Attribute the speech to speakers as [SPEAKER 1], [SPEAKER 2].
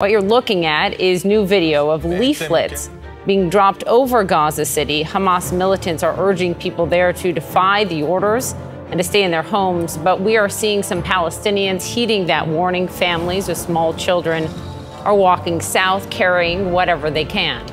[SPEAKER 1] What you're looking at is new video of leaflets being dropped over Gaza City. Hamas militants are urging people there to defy the orders and to stay in their homes. But we are seeing some Palestinians heeding that warning. Families with small children are walking south carrying whatever they can.